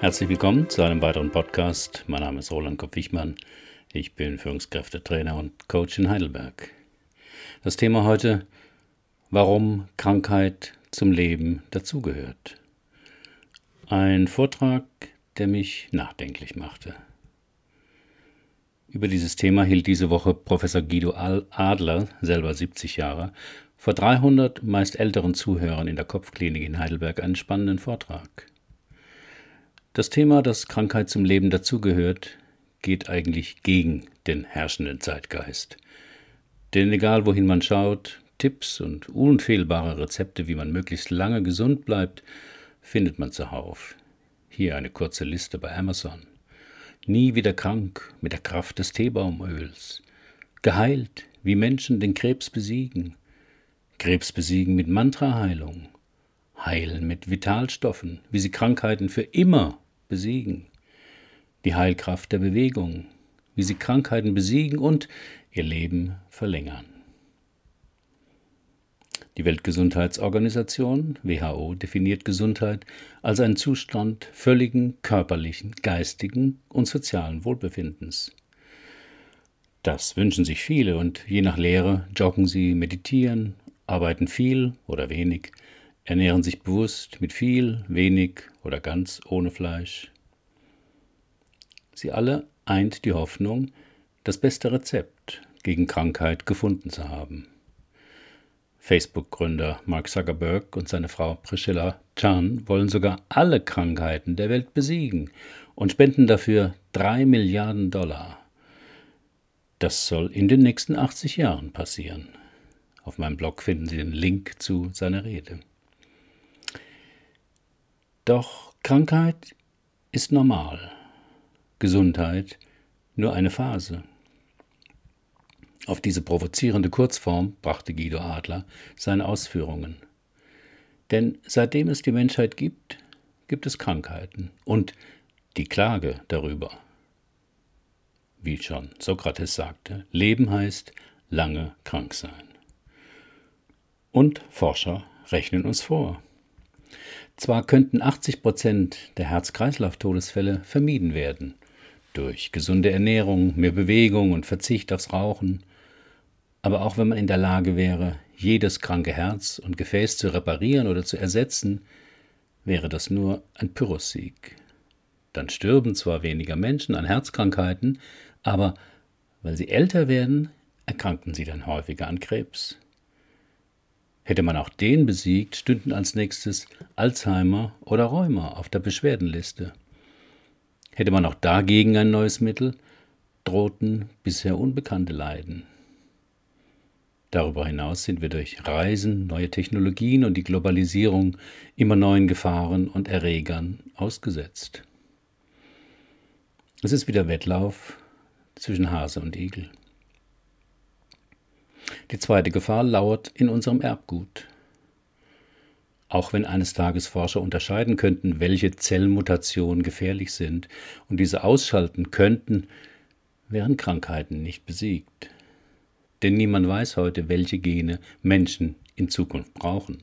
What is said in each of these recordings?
Herzlich willkommen zu einem weiteren Podcast. Mein Name ist Roland Kopp-Wichmann. Ich bin Führungskräftetrainer und Coach in Heidelberg. Das Thema heute, warum Krankheit zum Leben dazugehört. Ein Vortrag, der mich nachdenklich machte. Über dieses Thema hielt diese Woche Professor Guido Adler, selber 70 Jahre, vor 300 meist älteren Zuhörern in der Kopfklinik in Heidelberg einen spannenden Vortrag. Das Thema, dass Krankheit zum Leben dazugehört, geht eigentlich gegen den herrschenden Zeitgeist. Denn egal wohin man schaut, Tipps und unfehlbare Rezepte, wie man möglichst lange gesund bleibt, findet man zuhauf. Hier eine kurze Liste bei Amazon nie wieder krank mit der Kraft des Teebaumöls, geheilt, wie Menschen den Krebs besiegen, Krebs besiegen mit Mantraheilung, heilen mit Vitalstoffen, wie sie Krankheiten für immer besiegen, die Heilkraft der Bewegung, wie sie Krankheiten besiegen und ihr Leben verlängern. Die Weltgesundheitsorganisation WHO definiert Gesundheit als einen Zustand völligen körperlichen, geistigen und sozialen Wohlbefindens. Das wünschen sich viele und je nach Lehre joggen sie, meditieren, arbeiten viel oder wenig, ernähren sich bewusst mit viel, wenig oder ganz ohne Fleisch. Sie alle eint die Hoffnung, das beste Rezept gegen Krankheit gefunden zu haben. Facebook-Gründer Mark Zuckerberg und seine Frau Priscilla Chan wollen sogar alle Krankheiten der Welt besiegen und spenden dafür drei Milliarden Dollar. Das soll in den nächsten 80 Jahren passieren. Auf meinem Blog finden Sie den Link zu seiner Rede. Doch Krankheit ist normal, Gesundheit nur eine Phase. Auf diese provozierende Kurzform brachte Guido Adler seine Ausführungen. Denn seitdem es die Menschheit gibt, gibt es Krankheiten und die Klage darüber. Wie schon Sokrates sagte, Leben heißt lange krank sein. Und Forscher rechnen uns vor. Zwar könnten 80 Prozent der Herz-Kreislauf-Todesfälle vermieden werden durch gesunde Ernährung, mehr Bewegung und Verzicht aufs Rauchen, aber auch wenn man in der Lage wäre, jedes kranke Herz und Gefäß zu reparieren oder zu ersetzen, wäre das nur ein Pyrrhussieg. Dann stürben zwar weniger Menschen an Herzkrankheiten, aber weil sie älter werden, erkranken sie dann häufiger an Krebs. Hätte man auch den besiegt, stünden als nächstes Alzheimer oder Rheuma auf der Beschwerdenliste. Hätte man auch dagegen ein neues Mittel, drohten bisher unbekannte Leiden. Darüber hinaus sind wir durch Reisen, neue Technologien und die Globalisierung immer neuen Gefahren und Erregern ausgesetzt. Es ist wieder Wettlauf zwischen Hase und Igel. Die zweite Gefahr lauert in unserem Erbgut. Auch wenn eines Tages Forscher unterscheiden könnten, welche Zellmutationen gefährlich sind und diese ausschalten könnten, wären Krankheiten nicht besiegt denn niemand weiß heute, welche Gene Menschen in Zukunft brauchen.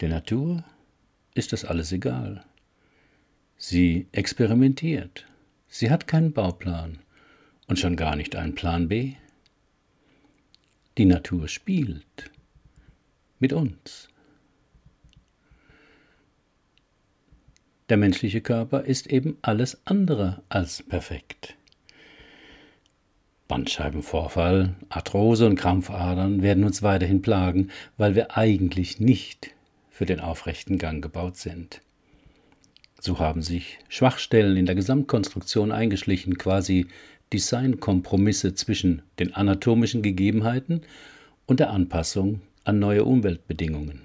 Der Natur ist das alles egal. Sie experimentiert. Sie hat keinen Bauplan und schon gar nicht einen Plan B. Die Natur spielt mit uns. Der menschliche Körper ist eben alles andere als perfekt. Bandscheibenvorfall, Arthrose und Krampfadern werden uns weiterhin plagen, weil wir eigentlich nicht für den aufrechten Gang gebaut sind. So haben sich Schwachstellen in der Gesamtkonstruktion eingeschlichen, quasi Designkompromisse zwischen den anatomischen Gegebenheiten und der Anpassung an neue Umweltbedingungen.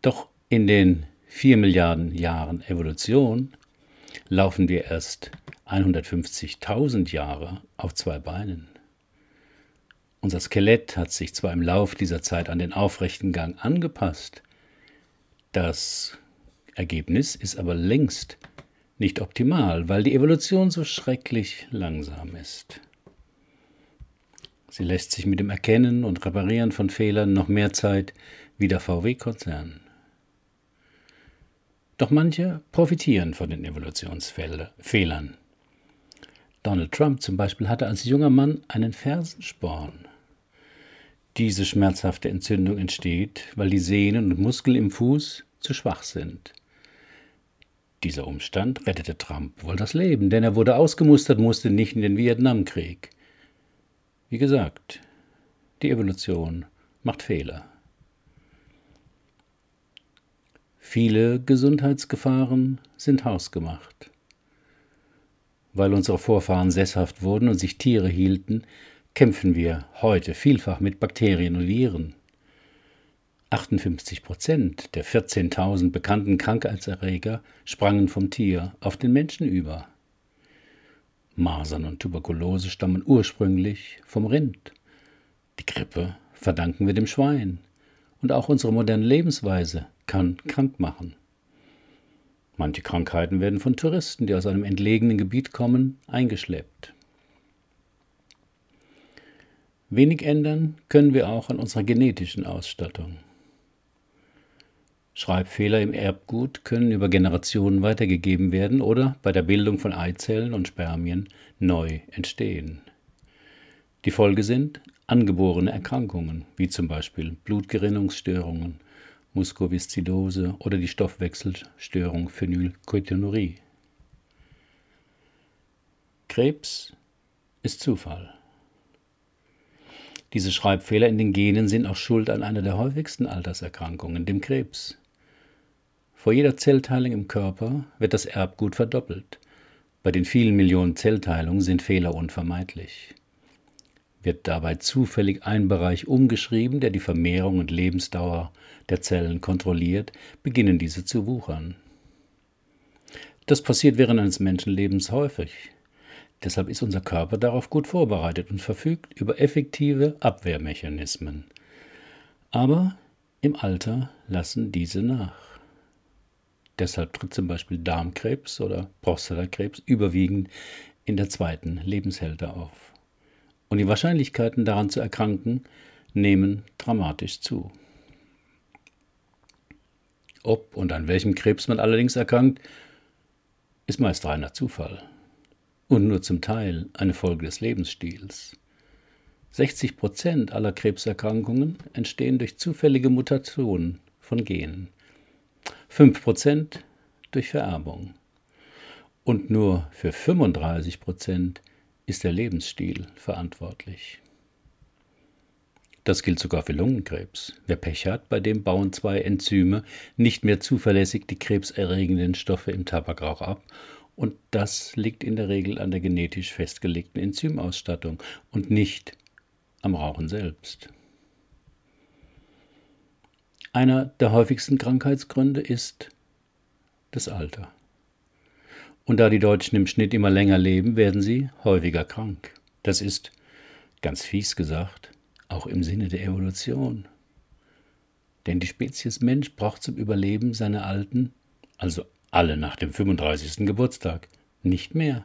Doch in den vier Milliarden Jahren Evolution laufen wir erst 150.000 Jahre auf zwei Beinen. Unser Skelett hat sich zwar im Lauf dieser Zeit an den aufrechten Gang angepasst, das Ergebnis ist aber längst nicht optimal, weil die Evolution so schrecklich langsam ist. Sie lässt sich mit dem Erkennen und Reparieren von Fehlern noch mehr Zeit wie der VW-Konzern. Doch manche profitieren von den Evolutionsfehlern. Donald Trump zum Beispiel hatte als junger Mann einen Fersensporn. Diese schmerzhafte Entzündung entsteht, weil die Sehnen und Muskeln im Fuß zu schwach sind. Dieser Umstand rettete Trump wohl das Leben, denn er wurde ausgemustert, musste nicht in den Vietnamkrieg. Wie gesagt, die Evolution macht Fehler. Viele Gesundheitsgefahren sind hausgemacht. Weil unsere Vorfahren sesshaft wurden und sich Tiere hielten, kämpfen wir heute vielfach mit Bakterien und Viren. 58 Prozent der 14.000 bekannten Krankheitserreger sprangen vom Tier auf den Menschen über. Masern und Tuberkulose stammen ursprünglich vom Rind. Die Grippe verdanken wir dem Schwein. Und auch unsere moderne Lebensweise kann krank machen. Manche Krankheiten werden von Touristen, die aus einem entlegenen Gebiet kommen, eingeschleppt. Wenig ändern können wir auch an unserer genetischen Ausstattung. Schreibfehler im Erbgut können über Generationen weitergegeben werden oder bei der Bildung von Eizellen und Spermien neu entstehen. Die Folge sind angeborene Erkrankungen, wie zum Beispiel Blutgerinnungsstörungen, Mukoviszidose oder die Stoffwechselstörung Phenylketonurie. Krebs ist Zufall. Diese Schreibfehler in den Genen sind auch schuld an einer der häufigsten Alterserkrankungen, dem Krebs. Vor jeder Zellteilung im Körper wird das Erbgut verdoppelt. Bei den vielen Millionen Zellteilungen sind Fehler unvermeidlich. Wird dabei zufällig ein Bereich umgeschrieben, der die Vermehrung und Lebensdauer der Zellen kontrolliert, beginnen diese zu wuchern. Das passiert während eines Menschenlebens häufig. Deshalb ist unser Körper darauf gut vorbereitet und verfügt über effektive Abwehrmechanismen. Aber im Alter lassen diese nach. Deshalb tritt zum Beispiel Darmkrebs oder Prostatakrebs überwiegend in der zweiten Lebenshälfte auf. Und die Wahrscheinlichkeiten daran zu erkranken nehmen dramatisch zu. Ob und an welchem Krebs man allerdings erkrankt, ist meist reiner Zufall und nur zum Teil eine Folge des Lebensstils. 60 Prozent aller Krebserkrankungen entstehen durch zufällige Mutationen von Genen. 5% durch Vererbung. Und nur für 35% ist der Lebensstil verantwortlich. Das gilt sogar für Lungenkrebs. Wer Pech hat, bei dem bauen zwei Enzyme nicht mehr zuverlässig die krebserregenden Stoffe im Tabakrauch ab und das liegt in der Regel an der genetisch festgelegten Enzymausstattung und nicht am Rauchen selbst. Einer der häufigsten Krankheitsgründe ist das Alter. Und da die Deutschen im Schnitt immer länger leben, werden sie häufiger krank. Das ist, ganz fies gesagt, auch im Sinne der Evolution. Denn die Spezies Mensch braucht zum Überleben seine Alten, also alle nach dem 35. Geburtstag, nicht mehr.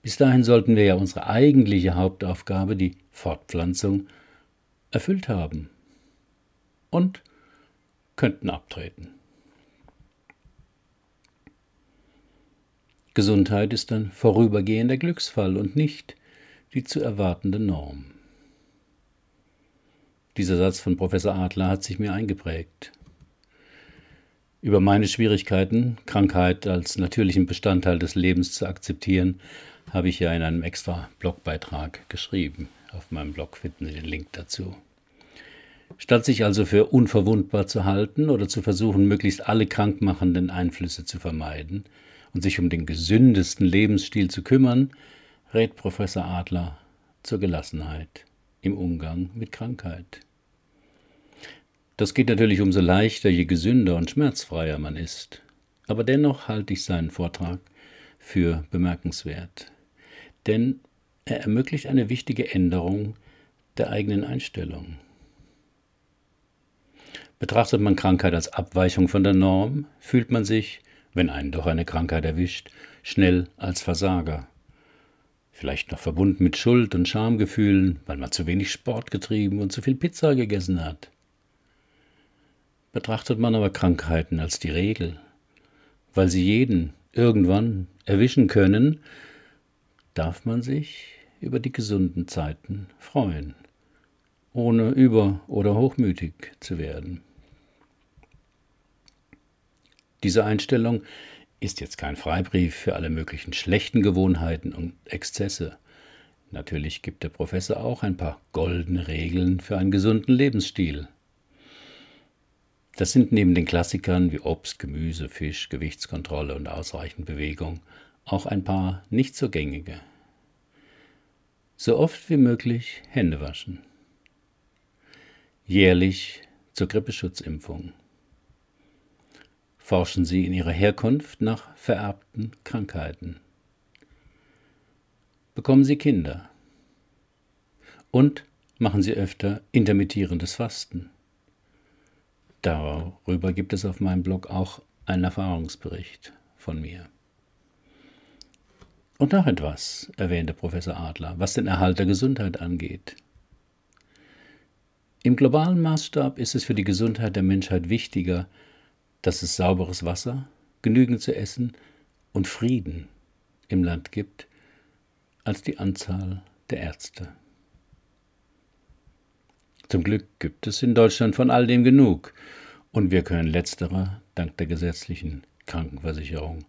Bis dahin sollten wir ja unsere eigentliche Hauptaufgabe, die Fortpflanzung, erfüllt haben und könnten abtreten. Gesundheit ist ein vorübergehender Glücksfall und nicht die zu erwartende Norm. Dieser Satz von Professor Adler hat sich mir eingeprägt. Über meine Schwierigkeiten, Krankheit als natürlichen Bestandteil des Lebens zu akzeptieren, habe ich ja in einem extra Blogbeitrag geschrieben. Auf meinem Blog finden Sie den Link dazu. Statt sich also für unverwundbar zu halten oder zu versuchen, möglichst alle krankmachenden Einflüsse zu vermeiden und sich um den gesündesten Lebensstil zu kümmern, rät Professor Adler zur Gelassenheit im Umgang mit Krankheit. Das geht natürlich umso leichter, je gesünder und schmerzfreier man ist. Aber dennoch halte ich seinen Vortrag für bemerkenswert. Denn er ermöglicht eine wichtige Änderung der eigenen Einstellung. Betrachtet man Krankheit als Abweichung von der Norm, fühlt man sich, wenn einen doch eine Krankheit erwischt, schnell als Versager. Vielleicht noch verbunden mit Schuld und Schamgefühlen, weil man zu wenig Sport getrieben und zu viel Pizza gegessen hat. Betrachtet man aber Krankheiten als die Regel, weil sie jeden irgendwann erwischen können, darf man sich über die gesunden Zeiten freuen, ohne über- oder hochmütig zu werden. Diese Einstellung ist jetzt kein Freibrief für alle möglichen schlechten Gewohnheiten und Exzesse. Natürlich gibt der Professor auch ein paar goldene Regeln für einen gesunden Lebensstil. Das sind neben den Klassikern wie Obst, Gemüse, Fisch, Gewichtskontrolle und ausreichend Bewegung auch ein paar nicht so gängige. So oft wie möglich Hände waschen. Jährlich zur Grippeschutzimpfung. Forschen Sie in Ihrer Herkunft nach vererbten Krankheiten. Bekommen Sie Kinder. Und machen Sie öfter intermittierendes Fasten. Darüber gibt es auf meinem Blog auch einen Erfahrungsbericht von mir. Und noch etwas, erwähnte Professor Adler, was den Erhalt der Gesundheit angeht. Im globalen Maßstab ist es für die Gesundheit der Menschheit wichtiger, dass es sauberes Wasser, genügend zu essen und Frieden im Land gibt, als die Anzahl der Ärzte. Zum Glück gibt es in Deutschland von all dem genug und wir können letztere dank der gesetzlichen Krankenversicherung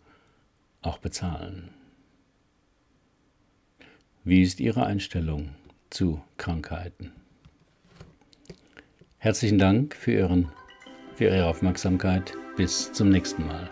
auch bezahlen. Wie ist Ihre Einstellung zu Krankheiten? Herzlichen Dank für, Ihren, für Ihre Aufmerksamkeit. Bis zum nächsten Mal.